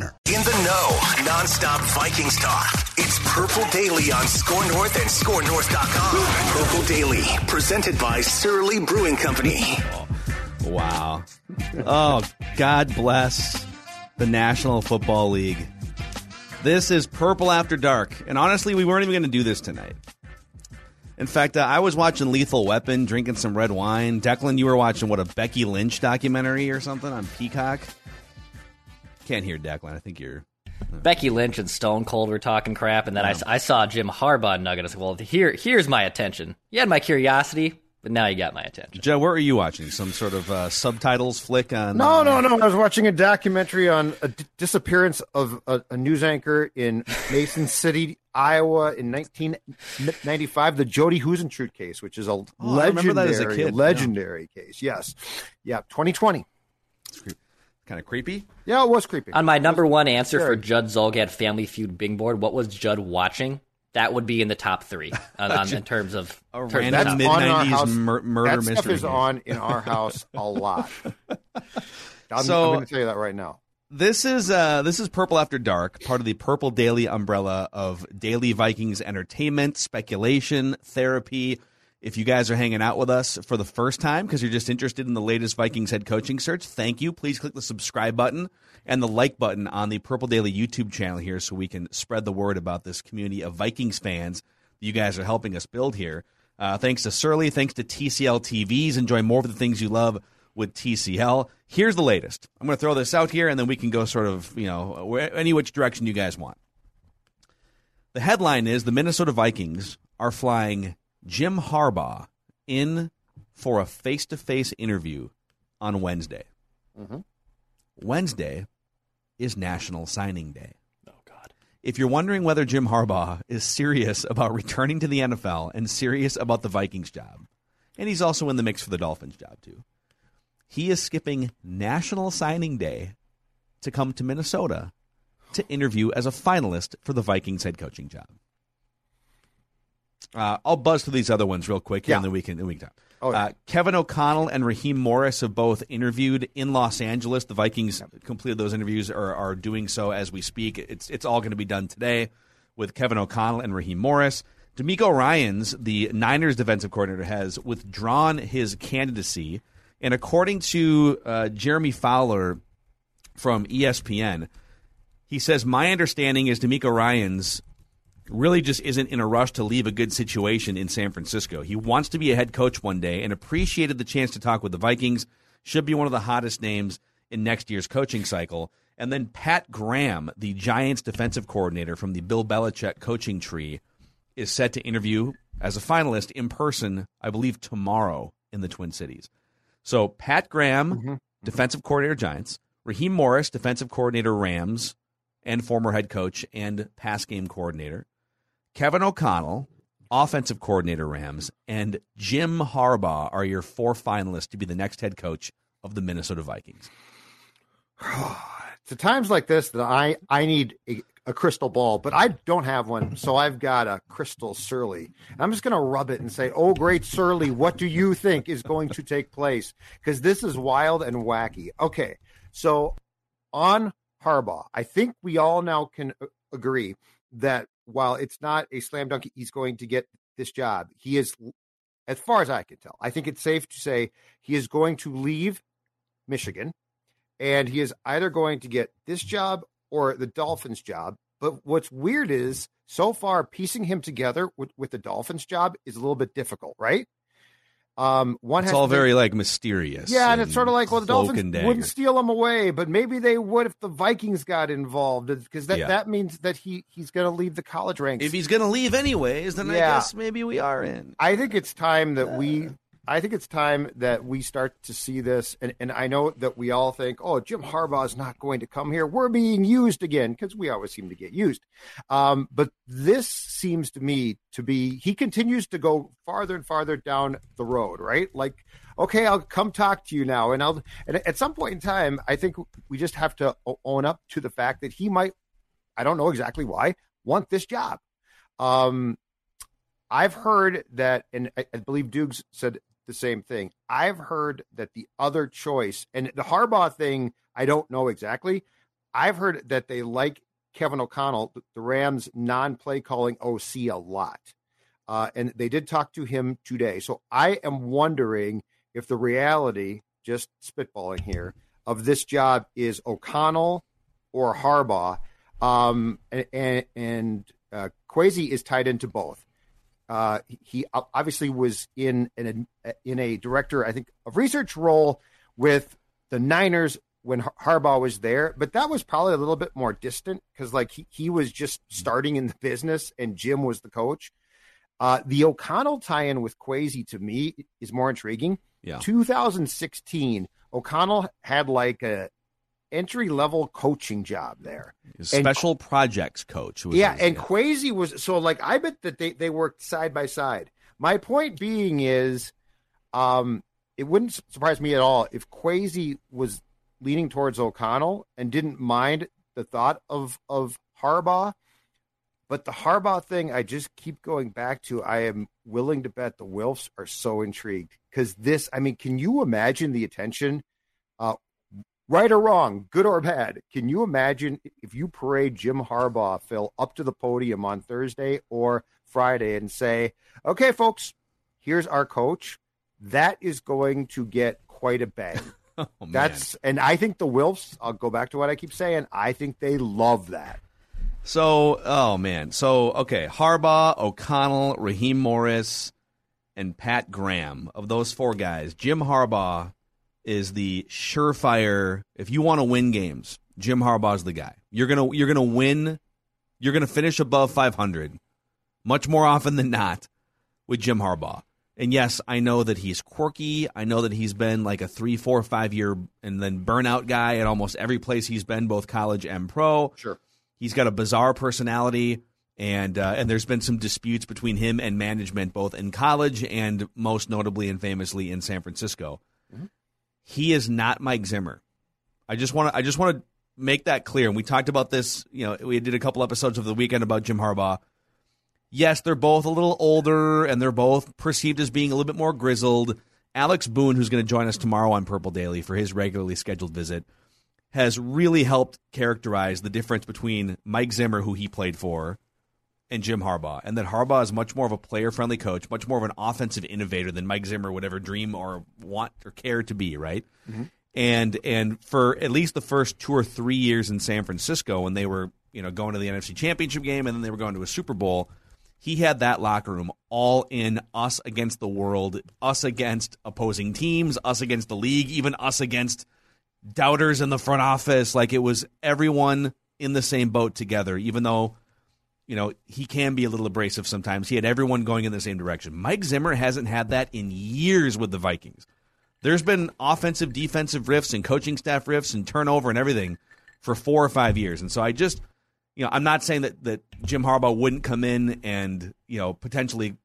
In the know, nonstop Vikings talk. It's Purple Daily on Score North and ScoreNorth.com. Purple Daily, presented by Surly Brewing Company. Wow. Oh, God bless the National Football League. This is Purple After Dark. And honestly, we weren't even going to do this tonight. In fact, uh, I was watching Lethal Weapon, drinking some red wine. Declan, you were watching, what, a Becky Lynch documentary or something on Peacock? Can't hear Declan. I think you're. Becky Lynch and Stone Cold were talking crap, and then I, I saw Jim Harbaugh nugget. I said, "Well, here, here's my attention. You had my curiosity, but now you got my attention." Joe, what were you watching? Some sort of uh, subtitles flick on? No, uh, no, no. I was watching a documentary on a d- disappearance of a, a news anchor in Mason City, Iowa, in 1995, the Jodi Huisentruit case, which is a Oh, I remember that as a legendary, kid. legendary case. Yes, yeah, 2020. Kind of creepy. Yeah, it was creepy. On my number one answer Sure. for Judd Zulgad Family Feud Bing Board, what was Judd watching? That would be in the top three on, on, in terms of A terms random top- mid- on our 90s house. mur- murder that stuff mystery is case. on in our house a lot. I'm, So- I'm going to tell you that right now. This is uh, this is Purple After Dark, part of the Purple Daily umbrella of daily Vikings entertainment, speculation, therapy. If you guys are hanging out with us for the first time because you're just interested in the latest Vikings head coaching search, thank you. Please click the subscribe button and the like button on the Purple Daily YouTube channel here so we can spread the word about this community of Vikings fans that you guys are helping us build here. Uh, thanks to Surly, thanks to TCL TVs. Enjoy more of the things you love with TCL. Here's the latest. I'm going to throw this out here, and then we can go sort of, you know, any which direction you guys want. The headline is the Minnesota Vikings are flying Jim Harbaugh in for a face to face interview on Wednesday. Mm-hmm. Wednesday is National Signing Day. Oh God! If you're wondering whether Jim Harbaugh is serious about returning to the NFL and serious about the Vikings job, and he's also in the mix for the Dolphins job too, he is skipping National Signing Day to come to Minnesota to interview as a finalist for the Vikings head coaching job. Uh, I'll buzz through these other ones real quick, here, Yeah. and then we can then we. Oh, yeah. uh, Kevin O'Connell and Raheem Morris have both interviewed in Los Angeles. The Vikings completed those interviews, or are doing so as we speak. It's it's all going to be done today with Kevin O'Connell and Raheem Morris. DeMeco Ryans, the Niners defensive coordinator, has withdrawn his candidacy, and according to uh, Jeremy Fowler from ESPN, he says, "My understanding is DeMeco Ryans really just isn't in a rush to leave a good situation in San Francisco. He wants to be a head coach one day and appreciated the chance to talk with the Vikings. Should be one of the hottest names in next year's coaching cycle." And then Pat Graham, the Giants defensive coordinator from the Bill Belichick coaching tree, is set to interview as a finalist in person, I believe, tomorrow in the Twin Cities. So Pat Graham, mm-hmm. defensive coordinator Giants, Raheem Morris, defensive coordinator Rams, and former head coach and pass game coordinator, Kevin O'Connell, offensive coordinator Rams, and Jim Harbaugh are your four finalists to be the next head coach of the Minnesota Vikings. At times like this that I I need a, a crystal ball, but I don't have one, so I've got a crystal surly. And I'm just going to rub it and say, "Oh, great surly, what do you think is going to take place?" Because this is wild and wacky. Okay, so on Harbaugh, I think we all now can agree that while it's not a slam dunk, he's going to get this job. He is, as far as I can tell, I think it's safe to say he is going to leave Michigan and he is either going to get this job or the Dolphins job. But what's weird is so far piecing him together with, with the Dolphins job is a little bit difficult, right? Um, one It's has all to very like mysterious. yeah, and it's sort of like, well, the Dolphins dagger. wouldn't steal him away, but maybe they would if the Vikings got involved, because that, Yeah. that means that he he's going to leave the college ranks. If he's going to leave anyways, then I Yeah. guess maybe we are in. I think it's time that we. I think it's time that we start to see this, and, and I know that we all think, "Oh, Jim Harbaugh is not going to come here. We're being used again," because we always seem to get used. Um, but this seems to me to be he continues to go farther and farther down the road, right? Like, okay, I'll come talk to you now, and I'll. And at some point in time, I think we just have to own up to the fact that he might. I don't know exactly why want this job. Um, I've heard that, and I, I believe Dukes said the same thing. I've heard that the other choice, and the Harbaugh thing, I don't know exactly. I've heard that they like Kevin O'Connell, the- Rams' non-play calling OC a lot, uh, and they did talk to him today. So I am wondering if the reality, just spitballing here, of this job is O'Connell or Harbaugh, um, and and, uh, Kwesi is tied into both. Uh, he obviously was in an in a director, I think, of research role with the Niners when Harbaugh was there, but that was probably a little bit more distant because like he, he was just starting in the business and Jim was the coach. Uh, the O'Connell tie-in with Kwesi to me is more intriguing. Yeah. 2016, O'Connell had like a entry level coaching job there. His And- special projects coach. was Yeah, his- and Kwesi was so like I bet that they they worked side by side. My point being is, um, it wouldn't surprise me at all if Kwesi was leaning towards O'Connell and didn't mind the thought of of Harbaugh. But the Harbaugh thing, I just keep going back to. I am willing to bet the Wilfs are so intrigued because this. I mean, can you imagine the attention? Uh, right or wrong, good or bad, can you imagine if you parade Jim Harbaugh, Phil, up to the podium on Thursday or Friday and say, okay, folks, here's our coach? That is going to get quite a bang. Oh. That's, and I think the Wilfs, I'll go back to what I keep saying, I think they love that. So, oh man. So, okay, Harbaugh, O'Connell, Raheem Morris, and Pat Graham. Of those four guys, Jim Harbaugh is the surefire. If you want to win games, Jim Harbaugh's the guy. You're gonna you're gonna win. You're gonna finish above 500, much more often than not, with Jim Harbaugh. And yes, I know that he's quirky. I know that he's been like a three, four, five year and then burnout guy at almost every place he's been, both college and pro. Sure. He's got a bizarre personality, and uh, and there's been some disputes between him and management, both in college and most notably and famously in San Francisco. He is not Mike Zimmer. I just want to I just want to make that clear. And we talked about this. You know, we did a couple episodes of the weekend about Jim Harbaugh. Yes, they're both a little older, and they're both perceived as being a little bit more grizzled. Alex Boone, who's going to join us tomorrow on Purple Daily for his regularly scheduled visit, has really helped characterize the difference between Mike Zimmer, who he played for, and Jim Harbaugh. And that Harbaugh is much more of a player friendly coach, much more of an offensive innovator than Mike Zimmer would ever dream or want or care to be, right? Mm-hmm. And and for at least the first two or three years in San Francisco when they were, you know, going to the NFC championship game and then they were going to a Super Bowl, he had that locker room all in us against the world, us against opposing teams, us against the league, even us against doubters in the front office. Like it was everyone in the same boat together, even though, you know, he can be a little abrasive sometimes. He had everyone going in the same direction. Mike Zimmer hasn't had that in years with the Vikings. There's been offensive, defensive rifts and coaching staff rifts and turnover and everything for four or five years. And so I just, you know, I'm not saying that, that Jim Harbaugh wouldn't come in and, you know, potentially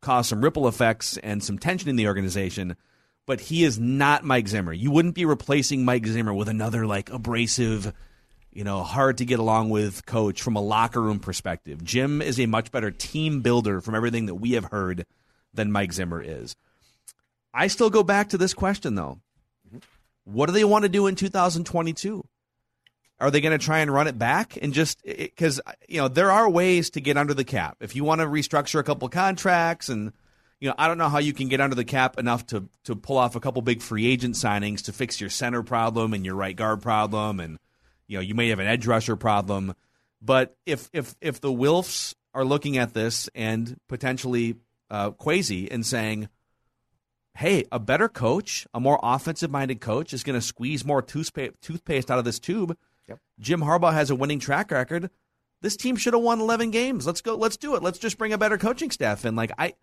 cause some ripple effects and some tension in the organization, but he is not Mike Zimmer. You wouldn't be replacing Mike Zimmer with another like abrasive, you know, hard to get along with coach from a locker room perspective. Jim is a much better team builder from everything that we have heard than Mike Zimmer is. I still go back to this question though. What do they want to do in 2022? Are they going to try and run it back and just because you know there are ways to get under the cap if you want to restructure a couple contracts and you know I don't know how you can get under the cap enough to to pull off a couple big free agent signings to fix your center problem and your right guard problem and You know, you may have an edge rusher problem, but if if if the Wilfs are looking at this and potentially uh, Kwesi and saying, "Hey, a better coach, a more offensive-minded coach, is going to squeeze more toothpaste toothpaste out of this tube." Yep. Jim Harbaugh has a winning track record. This team should have won 11 games. Let's go. Let's do it. Let's just bring a better coaching staff in. Like I,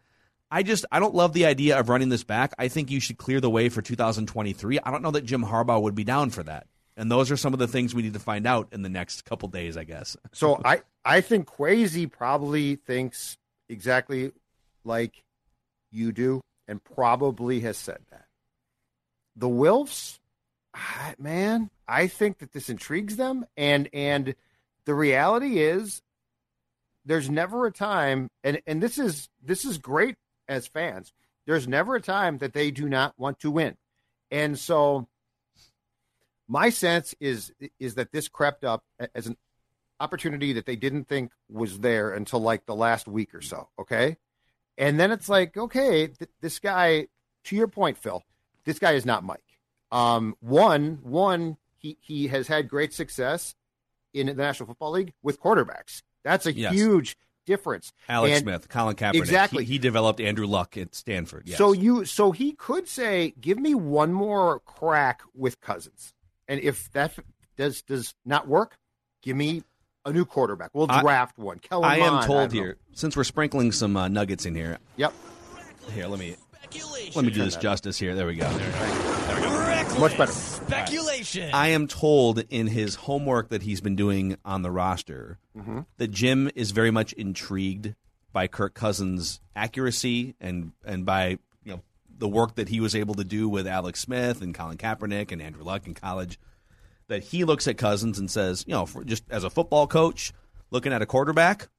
I just I don't love the idea of running this back. I think you should clear the way for 2023. I don't know that Jim Harbaugh would be down for that. And those are some of the things we need to find out in the next couple days, I guess. So I I think Kwesi probably thinks exactly like you do, and probably has said that. The Wilfs, man, I think that this intrigues them, and and the reality is, there's never a time, and and this is this is great as fans. There's never a time that they do not want to win, and so my sense is is that this crept up as an opportunity that they didn't think was there until like the last week or so. Okay. And then it's like, okay, th- this guy, to your point, Phil, this guy is not Mike. Um, one, one, he, he has had great success in the National Football League with quarterbacks. That's a Yes. huge difference. Alex And- Smith, Colin Kaepernick. Exactly. He, he developed Andrew Luck at Stanford. Yes. So you so he could say, "Give me one more crack with Cousins," and if that does does not work, give me a new quarterback. We'll I- draft one. Kellen I am don't told know. here, since we're sprinkling some uh, nuggets in here. Yep. Here, let me let me do this justice here. There we go. Much better. Speculation. I am told in his homework that he's been doing on the roster Mm-hmm. that Jim is very much intrigued by Kirk Cousins' accuracy and and by you know the work that he was able to do with Alex Smith and Colin Kaepernick and Andrew Luck in college. That he looks at Cousins and says, you know, just as a football coach looking at a quarterback,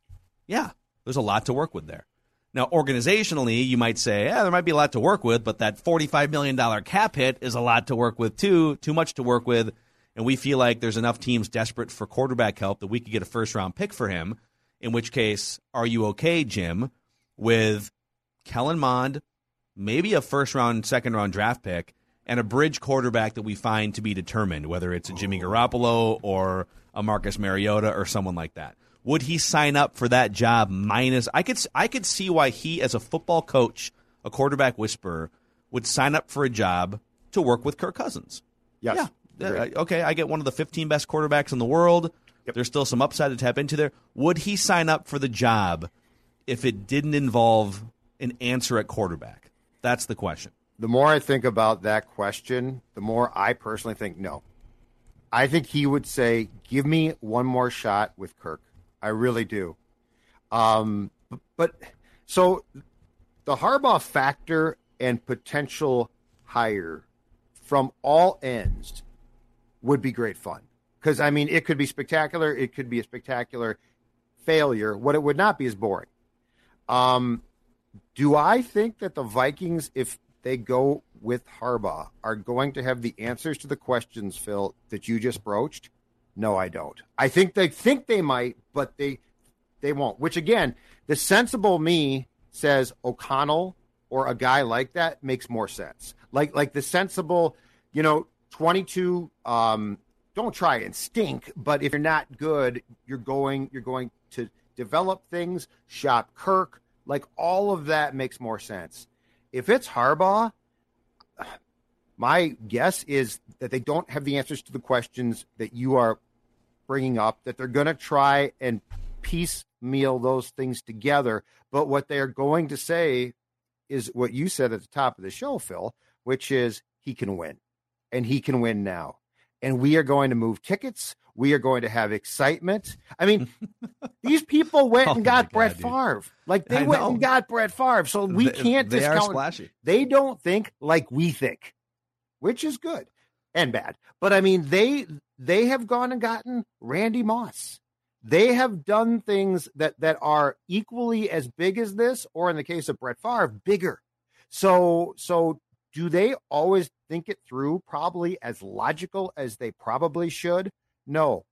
yeah, there's a lot to work with there. Now, organizationally, you might say, yeah, there might be a lot to work with, but that $45 million cap hit is a lot to work with, too, too much to work with. And we feel like there's enough teams desperate for quarterback help that we could get a first round pick for him. In which case, are you okay, Jim, with Kellen Mond, maybe a first round, second round draft pick, and a bridge quarterback that we find to be determined, whether it's a Jimmy Garoppolo or a Marcus Mariota or someone like that. Would he sign up for that job minus I could I could see why he as a football coach, a quarterback whisperer, would sign up for a job to work with Kirk Cousins. Yes. Yeah. Uh, okay, I get one of the 15 best quarterbacks in the world. There's still some upside to tap into there. Would he sign up for the job if it didn't involve an answer at quarterback? That's the question. The more I think about that question, the more I personally think no. I think he would say, "Give me one more shot with Kirk." I really do. Um, but so the Harbaugh factor and potential hire from all ends would be great fun because I mean it could be spectacular. It could be a spectacular failure. What it would not be is boring. Um, do I think that the Vikings, if they go with Harbaugh, are going to have the answers to the questions, Phil, that you just broached? No, I don't. I think they think they might, but they they won't. Which again, the sensible me says O'Connell or a guy like that makes more sense. Like like the sensible, you know, twenty two. Um, don't try and stink, but if you're not good, you're going you're going to develop things. Shop Kirk, like all of that makes more sense. If it's Harbaugh, my guess is that they don't have the answers to the questions that you are bringing up, that they're going to try and piecemeal those things together. But what they're going to say is what you said at the top of the show, Phil, which is he can win and he can win now. And we are going to move tickets. We are going to have excitement. I mean, these people went Oh and got God, Brett dude. we Like they I went know. and got Brett Favre. So we They- can't they are discount. splashy. They don't think like we think, which is good and bad. But I mean, they they have gone and gotten Randy Moss. They have done things that that are equally as big as this, or in the case of Brett Favre, bigger. So so do they always think it through probably as logical as they probably should? No.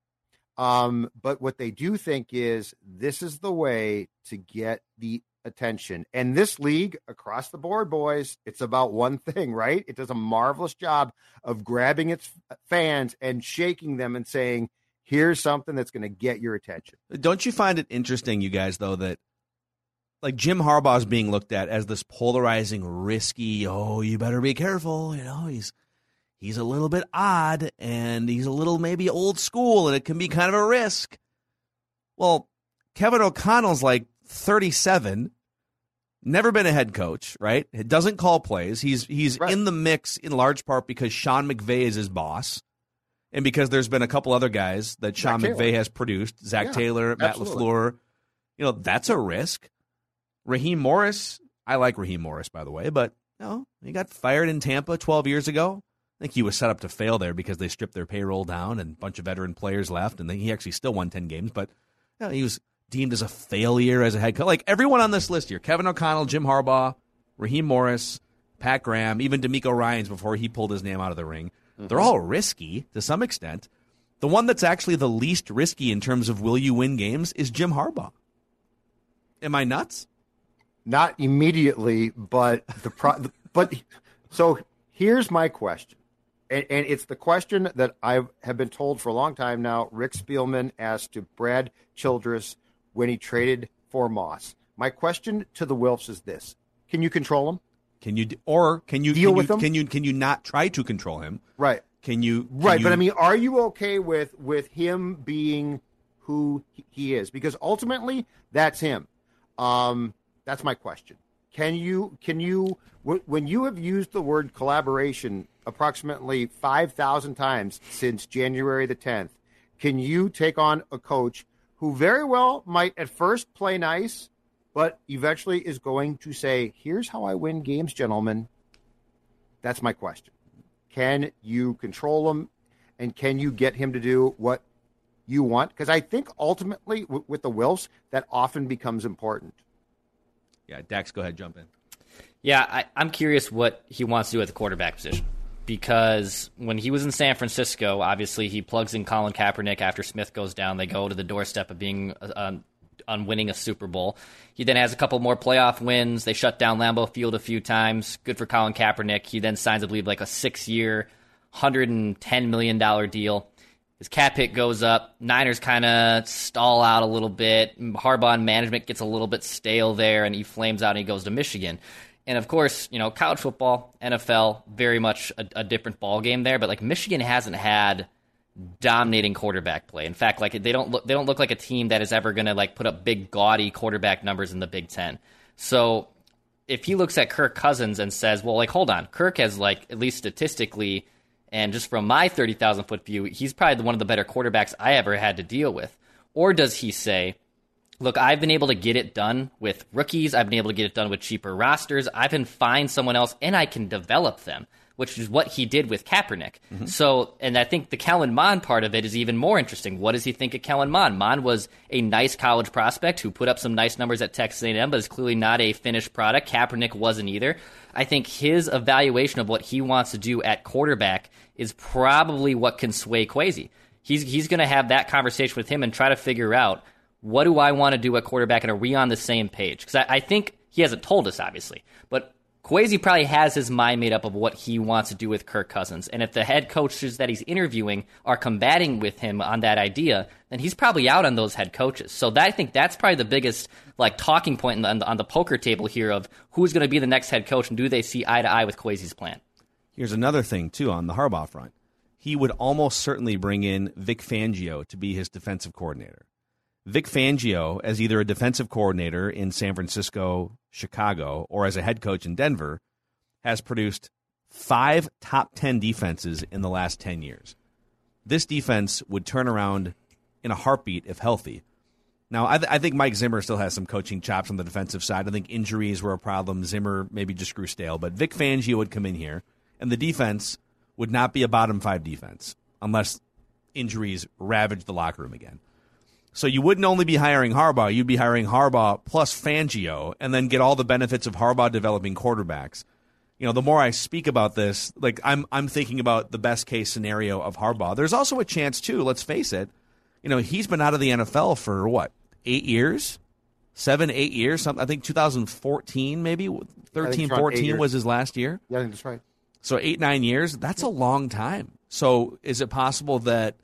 Um, but what they do think is this is the way to get the attention. And this league across the board, boys, it's about one thing, right? It does a marvelous job of grabbing its fans and shaking them and saying, Here's something that's going to get your attention. Don't you find it interesting, you guys, though, that like Jim Harbaugh is being looked at as this polarizing, risky. Oh, you better be careful. You know, he's he's a little bit odd and he's a little maybe old school, and it can be kind of a risk. Well, Kevin O'Connell's like 37, never been a head coach, right? It doesn't call plays. He's he's Right. in the mix in large part because Sean McVay is his boss. And because there's been a couple other guys that Sean Zach McVay Taylor. has produced, Zach Yeah, Taylor, Matt absolutely. LaFleur, you know, that's a risk. Raheem Morris, I like Raheem Morris, by the way, but you know, he got fired in Tampa 12 years ago. I think he was set up to fail there because they stripped their payroll down and a bunch of veteran players left, and then he actually still won 10 games, but you know, he was deemed as a failure as a head coach. Like everyone on this list here Kevin O'Connell, Jim Harbaugh, Raheem Morris, Pat Graham, even DeMeco Ryans before he pulled his name out of the ring. Mm-hmm. They're all risky to some extent. The one that's actually the least risky in terms of will you win games is Jim Harbaugh. Am I nuts? Not immediately, but the pro- but so here's my question. And, and it's the question that I have been told for a long time now. Rick Spielman asked to Brad Childress when he traded for Moss. My question to the Wilfs is this: Can you control him? Can you or can you Deal can with you, him? Can you can you not try to control him? Right. Can you can Right, but I mean, are you okay with with him being who he- he is? Because ultimately, that's him. Um, that's my question. Can you can you when you have used the word collaboration approximately five thousand times since January the tenth? Can you take on a coach who very well might at first play nice, but eventually is going to say, "Here's how I win games, gentlemen." That's my question. Can you control him, and can you get him to do what you want? Because I think ultimately w- with the Wilfs, that often becomes important. yeah, Dax, go ahead, jump in. Yeah, I, I'm curious what he wants to do at the quarterback position. Because when he was in San Francisco, obviously he plugs in Colin Kaepernick after Smith goes down. They go to the doorstep of being um, on winning a Super Bowl. He then has a couple more playoff wins. They shut down Lambeau Field a few times. Good for Colin Kaepernick. He then signs, I believe, like a six-year, $110 million deal. His cap hit goes up. Niners kind of stall out a little bit. Harbaugh management gets a little bit stale there, and he flames out and he goes to Michigan. And of course, you know, college football, NFL, very much a, a different ball game there. But like Michigan hasn't had dominating quarterback play. In fact, like they don't look they don't look like a team that is ever going to like put up big gaudy quarterback numbers in the Big 10. So, if he looks at Kirk Cousins and says, "Well, like hold on, Kirk has like at least statistically and just from my 30,000 foot view, he's probably one of the better quarterbacks I ever had to deal with." Or does he say, Look, I've been able to get it done with rookies. I've been able to get it done with cheaper rosters. I can find someone else and I can develop them, which is what he did with Kaepernick. Mm-hmm. So, and I think the Kellen Mond part of it is even more interesting. What does he think of Kellen Mond? Mond was a nice college prospect who put up some nice numbers at Texas A&M, but is clearly not a finished product. Kaepernick wasn't either. I think his evaluation of what he wants to do at quarterback is probably what can sway Kwesi. He's he's going to have that conversation with him and try to figure out what do I want to do at quarterback, and are we on the same page? Because I, I think he hasn't told us, obviously, but Kwesi probably has his mind made up of what he wants to do with Kirk Cousins. And if the head coaches that he's interviewing are combating with him on that idea, then he's probably out on those head coaches. So that, I think that's probably the biggest like talking point on the, on the poker table here of who's going to be the next head coach and do they see eye to eye with Kwesi's plan. Here's another thing too on the Harbaugh front. He would almost certainly bring in Vic Fangio to be his defensive coordinator. Vic Fangio, as either a defensive coordinator in San Francisco, Chicago, or as a head coach in Denver, has produced five top 10 defenses in the last 10 years. This defense would turn around in a heartbeat if healthy. Now, I, th- I think Mike Zimmer still has some coaching chops on the defensive side. I think injuries were a problem. Zimmer maybe just grew stale, but Vic Fangio would come in here, and the defense would not be a bottom five defense unless injuries ravaged the locker room again. So you wouldn't only be hiring Harbaugh, you'd be hiring Harbaugh plus Fangio, and then get all the benefits of Harbaugh developing quarterbacks. You know, the more I speak about this, like I'm I'm thinking about the best case scenario of Harbaugh. There's also a chance too, let's face it. You know, he's been out of the NFL for what, eight years? Seven, eight years? Something I think 2014, maybe 13, it's around eight 14 was his last year. Yeah, I think that's right. So eight, nine years, that's a long time. So is it possible that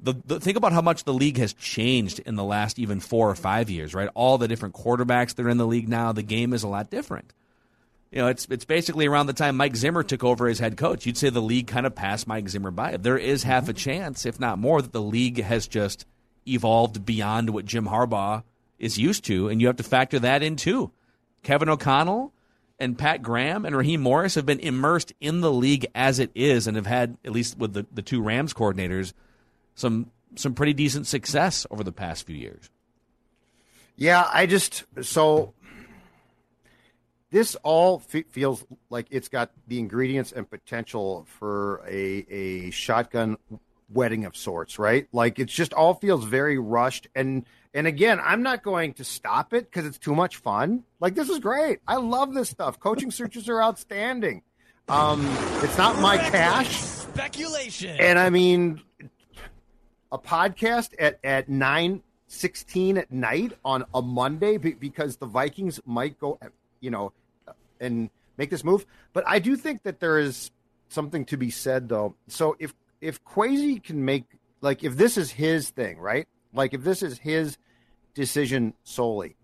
the, the think about how much the league has changed in the last even four or five years, right? All the different quarterbacks that are in the league now, the game is a lot different. You know, it's it's basically around the time Mike Zimmer took over as head coach. You'd say the league kind of passed Mike Zimmer by. There is half a mm-hmm. chance, if not more, that the league has just evolved beyond what Jim Harbaugh is used to, and you have to factor that in too. Kevin O'Connell and Pat Graham and Raheem Morris have been immersed in the league as it is, and have had at least with the, the two Rams coordinators some some pretty decent success over the past few years. Yeah, I just so this all f- feels like it's got the ingredients and potential for a a shotgun wedding of sorts, right? Like it's just all feels very rushed and and again, I'm not going to stop it because it's too much fun. Like this is great. I love this stuff. Coaching searches are outstanding. Um, it's not my cash speculation, and I mean a podcast at at nine sixteen at night on a Monday because the Vikings might go, you know, and make this move. But I do think that there is something to be said though. So if if Kwesi can make like if this is his thing, right? Like if this is his decision solely,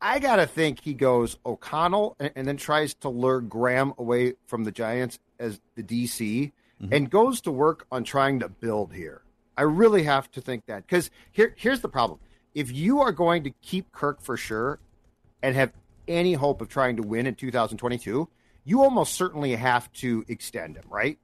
I gotta think he goes O'Connell and, and then tries to lure Graham away from the Giants as the DC mm-hmm. and goes to work on trying to build here. I really have to think that because here here's the problem: if you are going to keep Kirk for sure and have any hope of trying to win in 2022, you almost certainly have to extend him, right?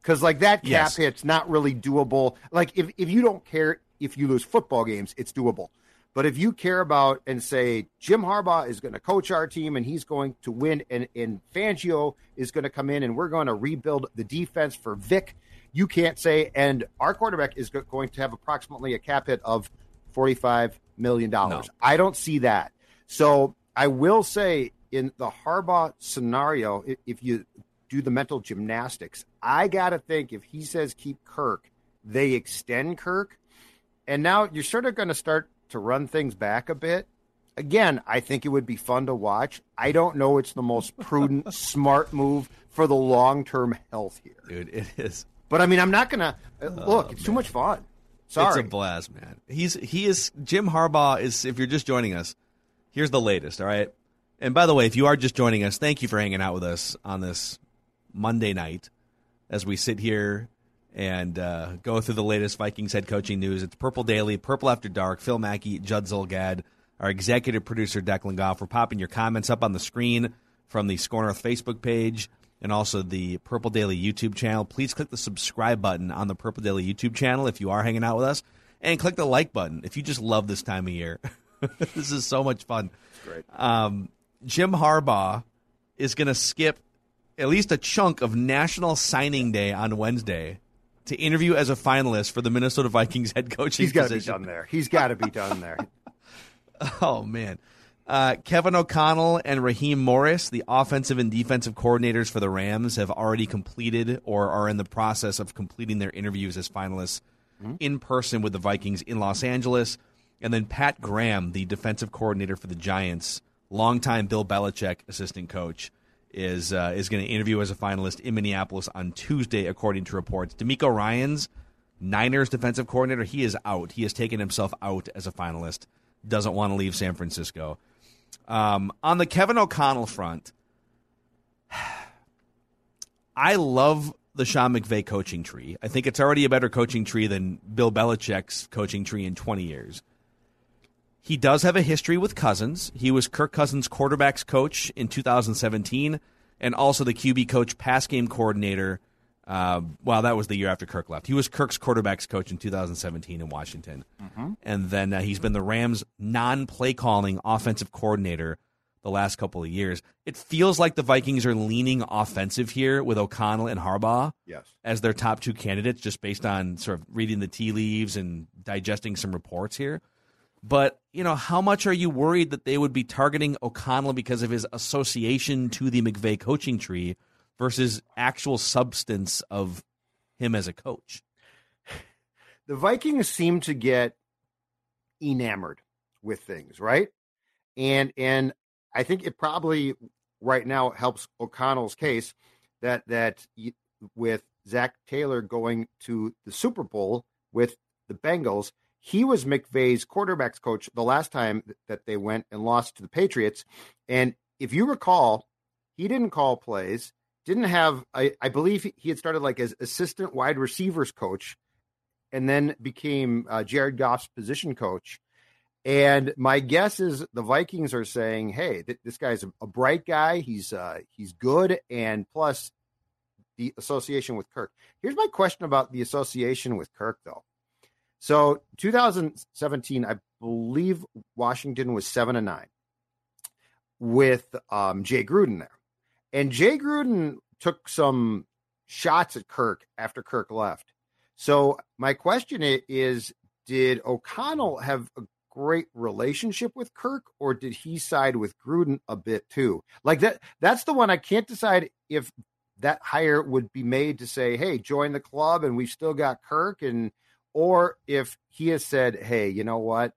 Because like that cap yes. hit's not really doable. Like if if you don't care if you lose football games, it's doable. But if you care about and say Jim Harbaugh is going to coach our team and he's going to win, and, and Fangio is going to come in and we're going to rebuild the defense for Vic, you can't say, and our quarterback is going to have approximately a cap hit of $45 million. No. I don't see that. So I will say in the Harbaugh scenario, if you do the mental gymnastics, I got to think if he says keep Kirk, they extend Kirk. And now you're sort of going to start to run things back a bit. Again, I think it would be fun to watch. I don't know it's the most prudent, smart move for the long term health here. Dude, it is. But I mean, I'm not going to uh, look, oh, it's man. too much fun. Sorry. It's a blast, man. He's he is Jim Harbaugh is if you're just joining us, Here's the latest, all right? And by the way, if you are just joining us, thank you for hanging out with us on this Monday night as we sit here and uh, go through the latest Vikings head coaching news. It's Purple Daily, Purple After Dark, Phil Mackey, Judd Zulgad, our executive producer, Declan Goff. We're popping your comments up on the screen from the Score North Facebook page and also the Purple Daily YouTube channel. Please click the subscribe button on the Purple Daily YouTube channel if you are hanging out with us, and click the like button if you just love this time of year. this is so much fun. great. Um, Jim Harbaugh is going to skip at least a chunk of National Signing Day on Wednesday to interview as a finalist for the Minnesota Vikings head coaching He's got to be done there. He's got to be done there. oh, man. Uh, Kevin O'Connell and Raheem Morris, the offensive and defensive coordinators for the Rams, have already completed or are in the process of completing their interviews as finalists mm-hmm. in person with the Vikings in Los Angeles. And then Pat Graham, the defensive coordinator for the Giants, longtime Bill Belichick assistant coach, is uh, is going to interview as a finalist in Minneapolis on Tuesday, according to reports. DeMeco Ryans, Niners defensive coordinator, he is out. He has taken himself out as a finalist. Doesn't want to leave San Francisco. Um, on the Kevin O'Connell front, I love the Sean McVay coaching tree. I think it's already a better coaching tree than Bill Belichick's coaching tree in 20 years. He does have a history with Cousins. He was Kirk Cousins' quarterbacks coach in 2017 and also the QB coach, pass game coordinator. Uh, well, that was the year after Kirk left. He was Kirk's quarterbacks coach in 2017 in Washington. Mm-hmm. And then uh, he's been the Rams' non play calling offensive coordinator the last couple of years. It feels like the Vikings are leaning offensive here with O'Connell and Harbaugh yes. as their top two candidates, just based on sort of reading the tea leaves and digesting some reports here. But, you know, how much are you worried that they would be targeting O'Connell because of his association to the McVay coaching tree versus actual substance of him as a coach? The Vikings seem to get enamored with things, right? And and I think it probably right now helps O'Connell's case that that with Zach Taylor going to the Super Bowl with the Bengals. He was McVay's quarterbacks coach the last time that they went and lost to the Patriots. And if you recall, he didn't call plays, didn't have, I, I believe he had started like as assistant wide receivers coach and then became uh, Jared Goff's position coach. And my guess is the Vikings are saying, "Hey, th- this guy's a, bright guy. He's uh, he's good, and plus the association with Kirk." Here's my question about the association with Kirk, though. So 2017, I believe Washington was seven and nine with um, Jay Gruden there, and Jay Gruden took some shots at Kirk after Kirk left. So my question is, did O'Connell have a great relationship with Kirk, or did he side with Gruden a bit too? Like that. That's the one I can't decide if that hire would be made to say, "Hey, join the club," and we've still got Kirk, and or if he has said, "Hey, you know what?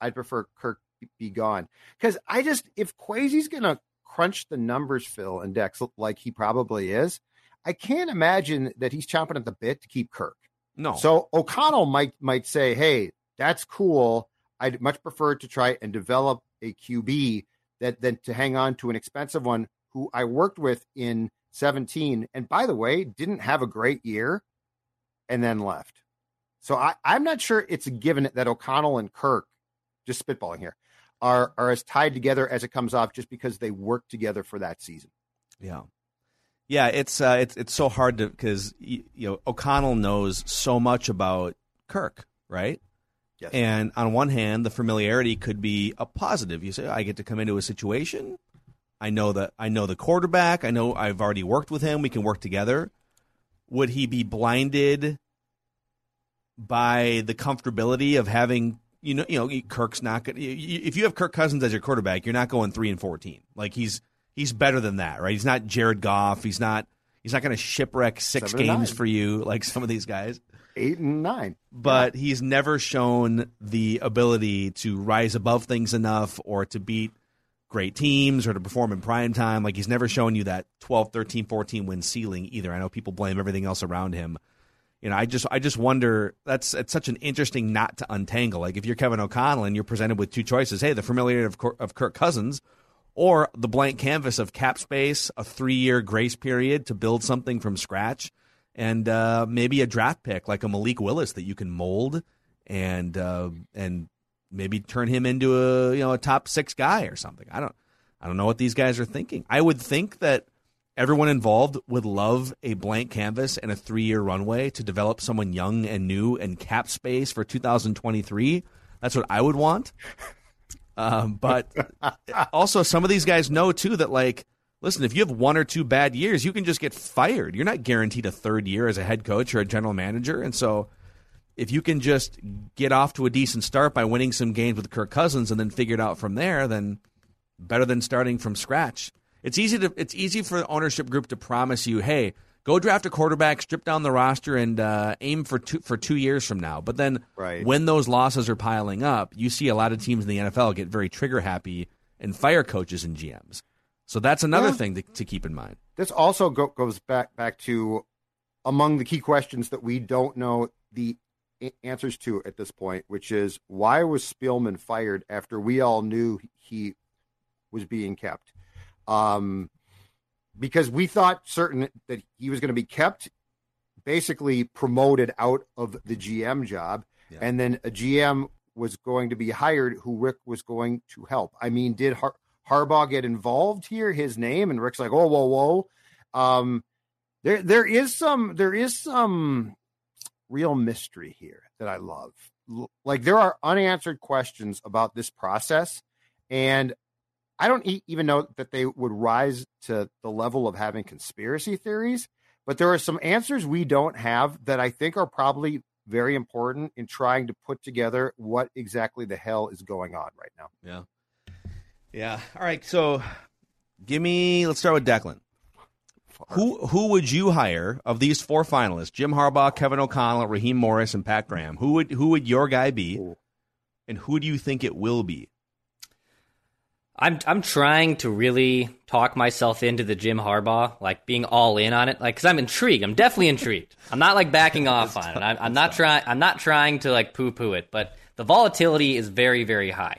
I'd prefer Kirk be gone." Because I just, if Kwesi's going to crunch the numbers, Phil and Dex, like he probably is, I can't imagine that he's chomping at the bit to keep Kirk. No. So O'Connell might might say, "Hey, that's cool. I'd much prefer to try and develop a QB that than to hang on to an expensive one who I worked with in 17 and by the way didn't have a great year and then left. So I, I'm not sure it's a given that O'Connell and Kirk, just spitballing here, are are as tied together as it comes off just because they work together for that season. Yeah. Yeah, it's uh, it's it's so hard to because you know O'Connell knows so much about Kirk, right? Yes. And on one hand, the familiarity could be a positive. You say, I get to come into a situation. I know that I know the quarterback. I know I've already worked with him. We can work together. Would he be blinded by the comfortability of having you know you know Kirk's not going if you have Kirk Cousins as your quarterback, you're not going 3 and 14. Like he's he's better than that, right? He's not Jared Goff. He's not he's not going to shipwreck 6 Seven games for you like some of these guys Eight and nine. but he's never shown the ability to rise above things enough or to beat great teams or to perform in prime time. Like he's never shown you that 12, 13, 14 win ceiling either. I know people blame everything else around him. You know, I just I just wonder that's it's such an interesting knot to untangle. Like if you're Kevin O'Connell and you're presented with two choices, hey, the familiarity of, of Kirk Cousins or the blank canvas of cap space, a three year grace period to build something from scratch, and uh, maybe a draft pick like a Malik Willis that you can mold and uh, and maybe turn him into a you know a top six guy or something. I don't I don't know what these guys are thinking. I would think that everyone involved would love a blank canvas and a three year runway to develop someone young and new and cap space for 2023. That's what I would want. Um, but also, some of these guys know too that like, listen, if you have one or two bad years, you can just get fired. You're not guaranteed a third year as a head coach or a general manager, and so if you can just get off to a decent start by winning some games with Kirk Cousins and then figure it out from there, then better than starting from scratch. It's easy to it's easy for the ownership group to promise you, hey, go draft a quarterback, strip down the roster, and uh, aim for two for two years from now. But then Right. when those losses are piling up, you see a lot of teams in the NFL get very trigger happy and fire coaches and GMs. So that's another Yeah. thing to, to keep in mind. This also go, goes back back to among the key questions that we don't know the answers to at this point, which is why was Spielman fired after we all knew he was being kept? Um, because we thought certain that he was going to be kept, basically promoted out of the GM job, Yeah. and then a GM was going to be hired who Rick was going to help. I mean, did Har- Harbaugh get involved here? His name and Rick's like, oh, whoa, whoa. Um, there, there is some, there is some real mystery here that I love. L- Like there are unanswered questions about this process, and I don't e- even know that they would rise to the level of having conspiracy theories. But there are some answers we don't have that I think are probably very important in trying to put together what exactly the hell is going on right now. Yeah. Yeah. All right. So give me let's start with Declan. Who who would you hire of these four finalists? Jim Harbaugh, Kevin O'Connell, Raheem Morris, and Pat Graham. Who would who would your guy be? And who do you think it will be? I'm I'm trying to really talk myself into the Jim Harbaugh, like being all in on it, like because I'm intrigued. I'm definitely intrigued. I'm not like backing off on it. I'm, I'm not trying. I'm not trying to like poo poo it, but the volatility is very very high.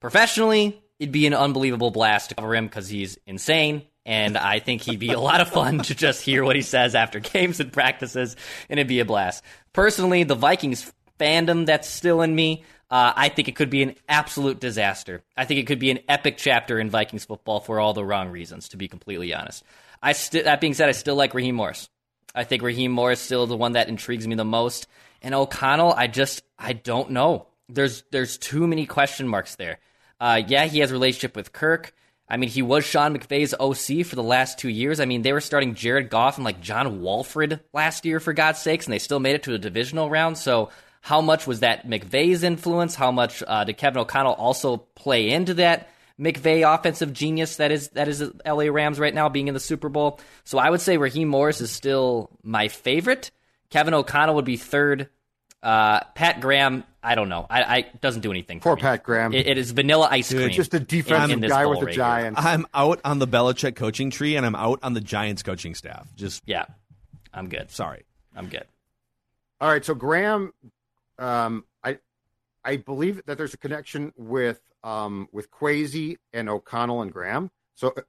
Professionally, it'd be an unbelievable blast to cover him because he's insane, and I think he'd be a lot of fun to just hear what he says after games and practices, and it'd be a blast. Personally, the Vikings fandom that's still in me. Uh, I think it could be an absolute disaster. I think it could be an epic chapter in Vikings football for all the wrong reasons, to be completely honest. I st- that being said, I still like Raheem Morris. I think Raheem Morris still the one that intrigues me the most. And O'Connell, I just I don't know. There's there's too many question marks there. Uh, yeah, he has a relationship with Kirk. I mean, he was Sean McVay's OC for the last two years. I mean, they were starting Jared Goff and like John Wolford last year, for God's sakes, and they still made it to a divisional round. So how much was that McVay's influence? How much uh, did Kevin O'Connell also play into that McVay offensive genius that is that is LA Rams right now being in the Super Bowl? So I would say Raheem Morris is still my favorite. Kevin O'Connell would be third. Uh, Pat Graham, I don't know. I, I doesn't do anything. Poor me. Pat Graham. It, it is vanilla ice cream. Just a defensive guy with a right giant. I'm out on the Belichick coaching tree, and I'm out on the Giants coaching staff. Just yeah, I'm good. sorry. I'm good. All right, so Graham, um, I I believe that there's a connection with um, with Kwesi and O'Connell and Graham. So uh,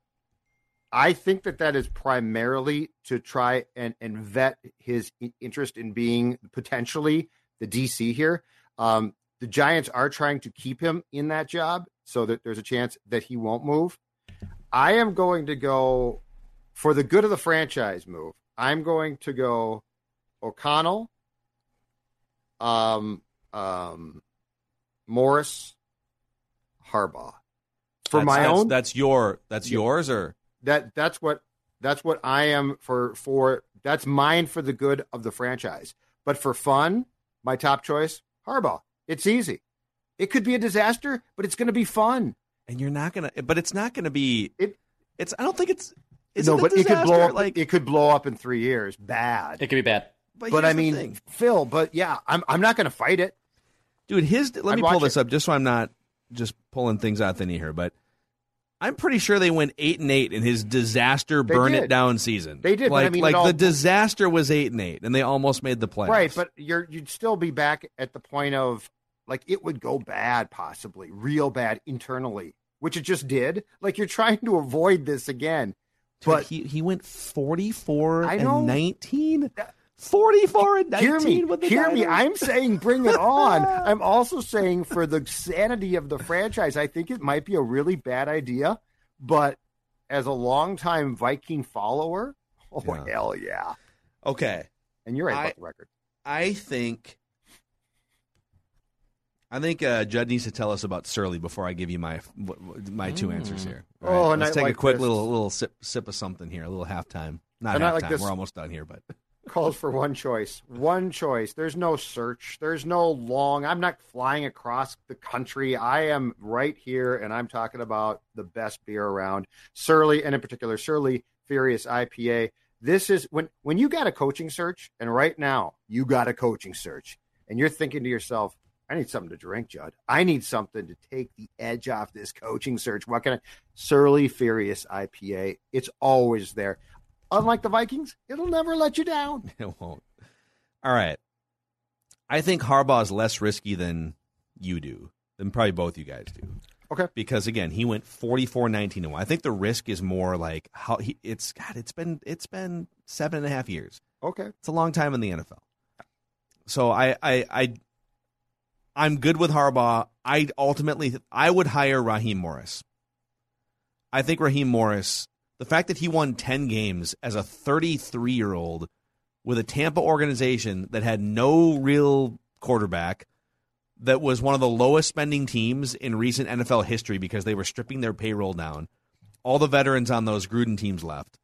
I think that that is primarily to try and, and vet his interest in being potentially the DC here. Um, the Giants are trying to keep him in that job so that there's a chance that he won't move. I am going to go for the good of the franchise move. I'm going to go O'Connell, um, um, Morris, Harbaugh. For That's- my that's- own, That's your. That's Yeah. yours, or that that's what that's what I am for for that's mine for the good of the franchise. But for fun, my top choice, Harbaugh. It's easy. It could be a disaster, but it's going to be fun. and you're not gonna. But it's not gonna be. It- It's. I don't think it's. No, it a but it could blow up. Like, it could blow up in three years. Bad. It could be bad. But, but I mean, thing. Phil. But yeah, I'm I'm not going to fight it. dude, his. Let I'd me pull this it. up just so I'm not just pulling things out thin here. But I'm pretty sure they went eight and eight in his disaster They burn it down season. They did, but I Like, mean, like all- the disaster was eight and eight, and they almost made the playoffs. Right, but you're you'd still be back at the point of like it would go bad, possibly real bad internally, which it just did. Like you're trying to avoid this again. Dude, But he he went 44 I know. and 19. 44 and 19 hear me, with the hear me. I'm saying bring it on. I'm also saying for the sanity of the franchise, I think it might be a really bad idea. But as a longtime Viking follower, oh Yeah. hell yeah! Okay. And you're right I- about the record. I think I think uh, Judd needs to tell us about Surly before I give you my my two answers here. All Oh, a let's night take like a quick this. little little sip sip of something here, a little halftime. Not A night halftime. like We're almost done here, but calls for one choice. One choice. There's no search. There's no long. I'm not flying across the country. I am right here, and I'm talking about the best beer around. Surly, and in particular, Surly Furious IPA. This is when when you got a coaching search, and right now you got a coaching search, and you're thinking to yourself, I need something to drink, Judd. I need something to take the edge off this coaching search. What can I? Surly Furious IPA. It's always there. Unlike the Vikings, it'll never let you down. it won't. All right. I think Harbaugh is less risky than you do, than probably both you guys do. Okay. Because again, he went 44 19 1. I think the risk is more like how he it's God, it's been it's been seven and a half years. Okay. It's a long time in the NFL. So I I I I'm good with Harbaugh. I ultimately I would hire Raheem Morris. I think Raheem Morris, the fact that he won 10 games as a 33-year-old with a Tampa organization that had no real quarterback that was one of the lowest spending teams in recent NFL history because they were stripping their payroll down. All the veterans on those Gruden teams left.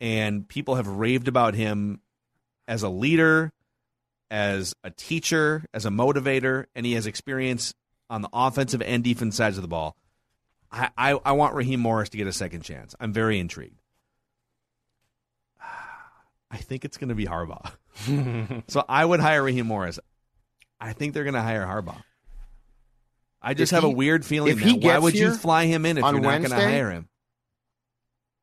And people have raved about him as a leader, as a teacher, as a motivator, and he has experience on the offensive and defense sides of the ball. I, I, I want Raheem Morris to get a second chance. I'm very intrigued. I think it's going to be Harbaugh. so I would hire Raheem Morris. I think they're going to hire Harbaugh. I just If have a weird feeling. if he that. Why would you fly him in if you're not going to hire him?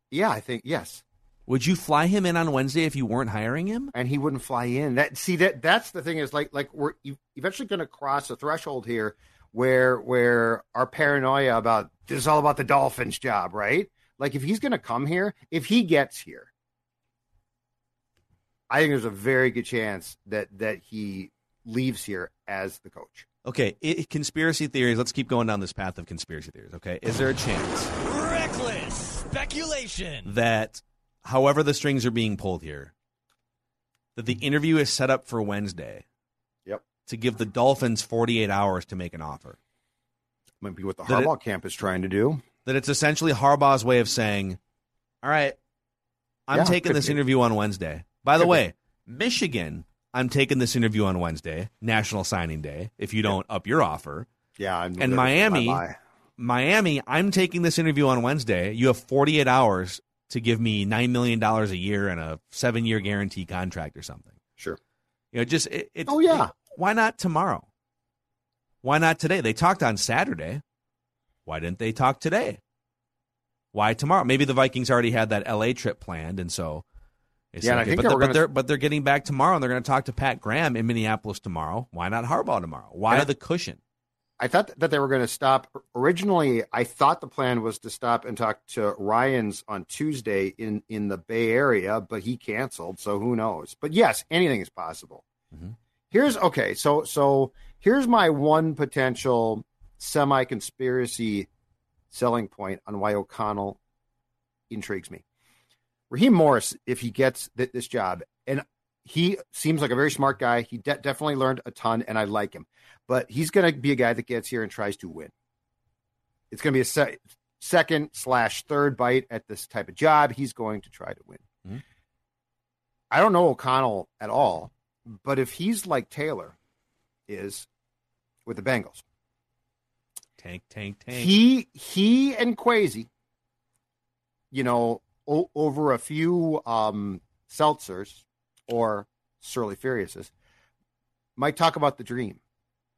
Yeah, I think yes. Would you fly him in on Wednesday if you weren't hiring him? and he wouldn't fly in. That see that that's the thing is like like we're eventually going to cross a threshold here where where our paranoia about this is all about the Dolphins job, right? Like if he's going to come here, if he gets here, I think there's a very good chance that that he leaves here as the coach. Okay, i conspiracy theories. Let's keep going down this path of conspiracy theories. Okay, is there a chance Reckless speculation. that, however the strings are being pulled here, that the interview is set up for Wednesday? Yep. To give the Dolphins 48 hours to make an offer. Might be what the That it- Harbaugh camp is trying to do. That it's essentially Harbaugh's way of saying, "All right, I'm Yeah, taking this be. interview on Wednesday." By the Could be. way, Michigan, I'm taking this interview on Wednesday, National Signing Day. If you don't up your offer, Yeah, I'm And Miami-. Miami, I'm taking this interview on Wednesday. You have 48 hours to give me $9 million a year and a seven year guarantee contract or something. Sure. You know, just, it, it's, Oh, yeah. why not tomorrow? Why not today? They talked on Saturday. Why didn't they talk today? Why tomorrow? Maybe the Vikings already had that LA trip planned, and so Yeah, and I think but, they they're, but gonna- they're but they're getting back tomorrow, and they're going to talk to Pat Graham in Minneapolis tomorrow. Why not Harbaugh tomorrow? Why the cushion? I thought that they were going to stop. Originally, I thought the plan was to stop and talk to Ryans on Tuesday in in the Bay Area, but he canceled. So who knows? But yes, anything is possible. Mhm. Here's okay. So so here's my one potential semi conspiracy selling point on why O'Connell intrigues me. Raheem Morris, if he gets th- this job, and he seems like a very smart guy. He de- definitely learned a ton, and I like him. But he's going to be a guy that gets here and tries to win. It's going to be a se- second slash third bite at this type of job. He's going to try to win. Mhm. I don't know O'Connell at all, but if he's like Taylor is with the Bengals, Tank, tank, tank. he he and Kwesi, you know, o- over a few um, seltzers or Surly Furiouses, might talk about the dream,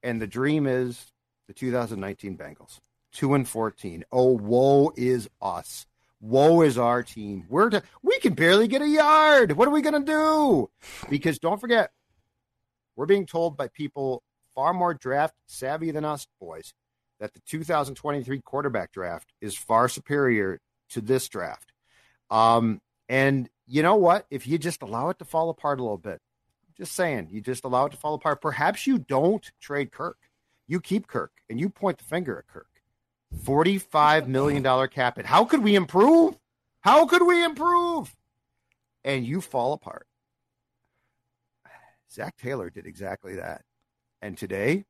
and the dream is the 2019 Bengals, two and 14. Oh, woe is us. Woe is our team. We're to, we can barely get a yard. What are we going to do? Because don't forget, we're being told by people far more draft savvy than us boys that the 2023 quarterback draft is far superior to this draft. Um, and you know what? If you just allow it to fall apart a little bit, just saying, you just allow it to fall apart. Perhaps you don't trade Kirk. You keep Kirk and you point the finger at Kirk. $45 million cap hit. How could we improve? How could we improve? And you fall apart. Zac Taylor did exactly that. And today,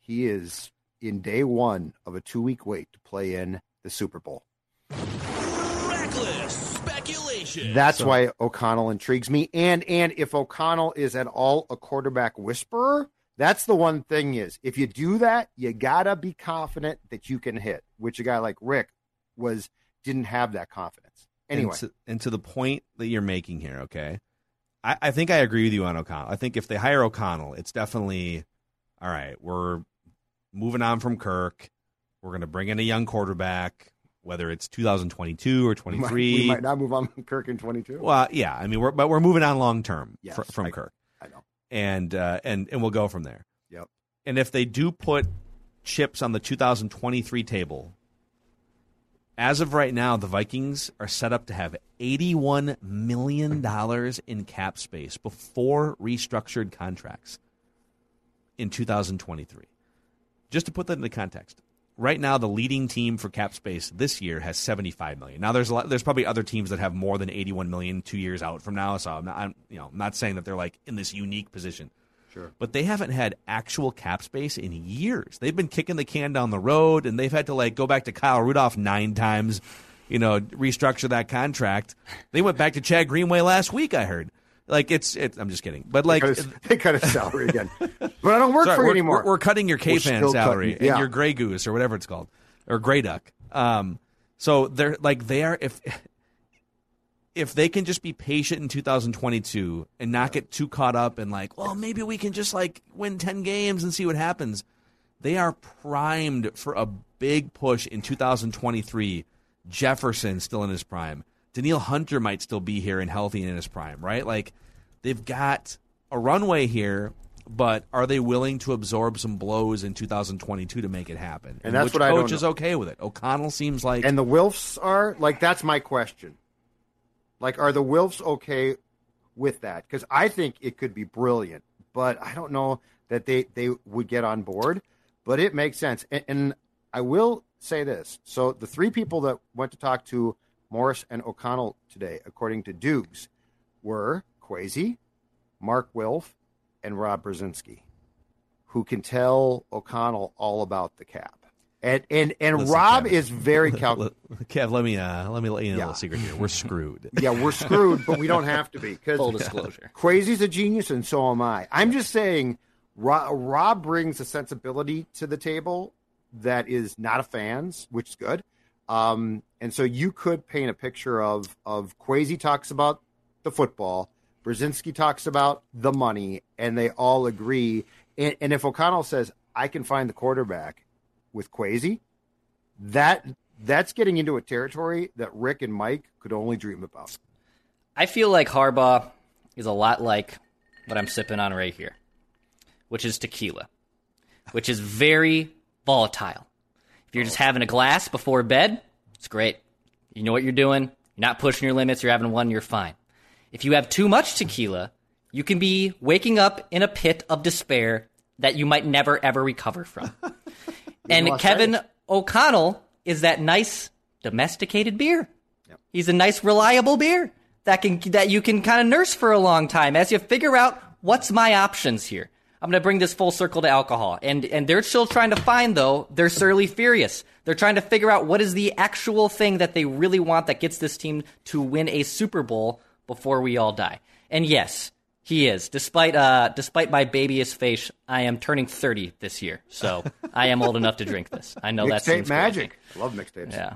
he is in day one of a two week wait to play in the Super Bowl. Reckless speculation. That's why O'Connell intrigues me. And and if O'Connell is at all a quarterback whisperer, that's the one thing is if you do that, you gotta be confident that you can hit, which a guy like Rick was didn't have that confidence. Anyway, and to, and to the point that you're making here, okay, I, I think I agree with you on O'Connell. I think if they hire O'Connell, it's definitely all right. We're moving on from Kirk. We're going to bring in a young quarterback, whether it's 2022 or we 23. might, we might not move on from Kirk in twenty two. Well, yeah, I mean, we're but we're moving on long term Yes, fr- from I- Kirk, I know. and uh, and and we'll go from there. Yep. And if they do put chips on the 2023 table, as of right now, the Vikings are set up to have 81 million dollars in cap space before restructured contracts in 2023. Just to put that into context, right now the leading team for cap space this year has 75 million. Now there's a lot, there's probably other teams that have more than 81 million two years out from now. So I'm not, I'm, you know, I'm not saying that they're like in this unique position. Sure. But they haven't had actual cap space in years. They've been kicking the can down the road, and they've had to like go back to Kyle Rudolph nine times, you know, restructure that contract. They went back to Chad Greenway last week. I heard. Like it's, it's I'm just kidding, but like they cut his salary again. But I don't work Sorry, for you anymore. We're, we're cutting your KFAN salary cutting- yeah. and your Grey Goose or whatever it's called, or Grey Duck. Um, so they're like they are if if they can just be patient in 2022 and not get too caught up in like, well, maybe we can just like win 10 games and see what happens. They are primed for a big push in 2023. Jefferson still in his prime. Danielle Hunter might still be here and healthy and in his prime, right? Like they've got a runway here, but are they willing to absorb some blows in 2022 to make it happen? And that's which what I coach is okay with it. O'Connell seems like And the Wilfs are like that's my question. Like, are the Wilfs okay with that? Because I think it could be brilliant, but I don't know that they they would get on board. But it makes sense, and, and I will say this: so the three people that went to talk to Morris and O'Connell today, according to Dukes, were Kwesi, Mark Wilf, and Rob Brzezinski, who can tell O'Connell all about the cap. And and and Listen, Rob Kevin. is very calculated. Kev, let me uh, let me let you know a Yeah. little secret here. We're screwed. Yeah, we're screwed, but we don't have to be because Full disclosure. Crazy's a genius, and so am I. I'm just saying, Rob, Rob brings a sensibility to the table that is not a fan's, which is good. Um, and so you could paint a picture of of Kwesi talks about the football, Brzezinski talks about the money, and they all agree. And, and if O'Connell says, "I can find the quarterback with Kwesi," that that's getting into a territory that Rick and Mike could only dream about. I feel like Harbaugh is a lot like what I'm sipping on right here, which is tequila, which is very volatile. If you're just having a glass before bed, it's great. You know what you're doing. You're not pushing your limits. You're having one. You're fine. If you have too much tequila, you can be waking up in a pit of despair that you might never ever recover from. and Las Kevin Vegas. O'Connell is that nice domesticated beer. He's a nice, reliable beer that can that you can kind of nurse for a long time as you figure out what's my options here. I'm going to bring this full circle to alcohol, and and they're still trying to find though. They're surly furious. They're trying to figure out what is the actual thing that they really want that gets this team to win a Super Bowl before we all die. And yes, he is. Despite uh, despite my babyish face, I am turning 30 this year, so I am old enough to drink this. I know that Mixtape seems magic. crazy. Love mixtapes. Yeah.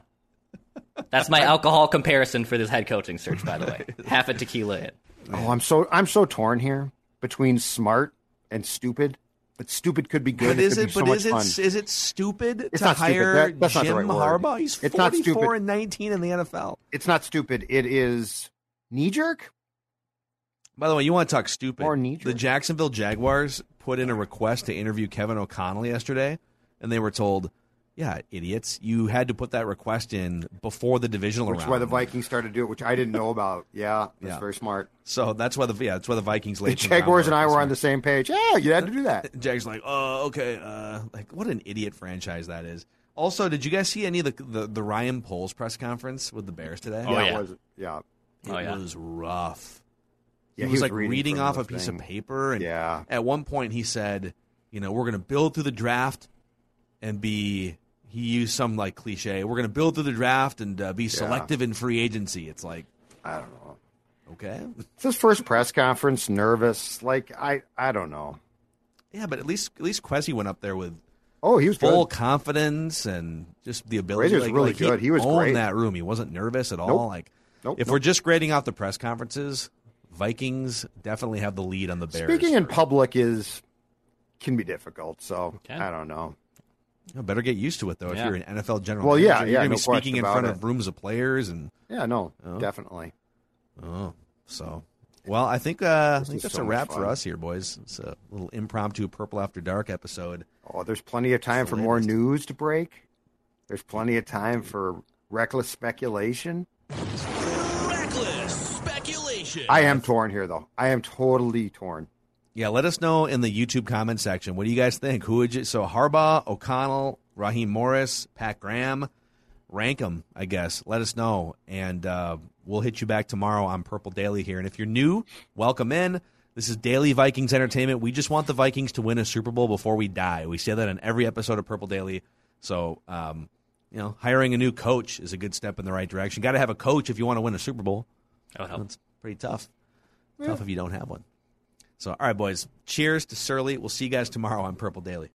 That's my alcohol comparison for this head coaching search, by the way. Half a tequila in. Oh, I'm so I'm so torn here between smart and stupid. But stupid could be good. But is could it? be so But is it? fun. Is it stupid It's to not stupid. hire That- that's not the Jim right. Harbaugh? He's It's 44 and 19 in the NFL. It's not stupid. It is knee jerk. By the way, you want to talk stupid? Or knee-jerk. the Jacksonville Jaguars put in a request to interview Kevin O'Connell yesterday, and they were told, "Yeah, idiots, you had to put that request in before the divisional round." Which why the Vikings started to do it, which I didn't know about. Yeah, that's Yeah. very smart. So that's why the yeah, that's why the Vikings The laid some Jaguars and I were on the same page. Yeah, you had to do that. Jags like, oh, okay, uh, like what an idiot franchise that is. Also, did you guys see any of the the, the Ryan Poles press conference with the Bears today? Oh, yeah, yeah. it was, yeah. it Oh, yeah. was rough. Yeah, he was, like reading reading, off a piece of paper, and Yeah. at one point he said, "You know, we're going to build through the draft and be." He used some like cliche. We're going to build through the draft and uh, be selective in free agency. It's like, I don't know. okay, It's his first press conference. Nervous. Like I, I don't know. yeah, but at least at least Kwesi went up there with Oh, he was full good. confidence and just the ability. Was like, really like, good. He was owned great. that room. He wasn't nervous at all. Nope. Like, Nope, if nope. we're just grading off the press conferences, Vikings definitely have the lead on the Bears. Speaking in public is can be difficult. So Okay. I don't know. You better get used to it though. If you're an NFL general, Well, yeah, you're yeah, gonna no be speaking in front it. of rooms of players and Yeah, no, definitely. oh, so. Well, I think uh, I think that's so a wrap for us here, boys. It's a little impromptu Purple After Dark episode. Oh, there's plenty of time the for more news to break. There's plenty of time for reckless speculation. Reckless speculation. I am torn here, though. I am totally torn. Yeah, let us know in the YouTube comment section. What do you guys think? Who would you? So Harbaugh, O'Connell, Raheem Morris, Pat Graham, rank them. I guess. Let us know, and uh, we'll hit you back tomorrow on Purple Daily here. And if you're new, welcome in. This is Daily Vikings Entertainment. We just want the Vikings to win a Super Bowl before we die. We say that in every episode of Purple Daily. So, um, you know, hiring a new coach is a good step in the right direction. Got to have a coach if you want to win a Super Bowl. That would help. That's pretty tough. Tough if you don't have one. So, all right, boys. Cheers to Surly. We'll see you guys tomorrow on Purple Daily.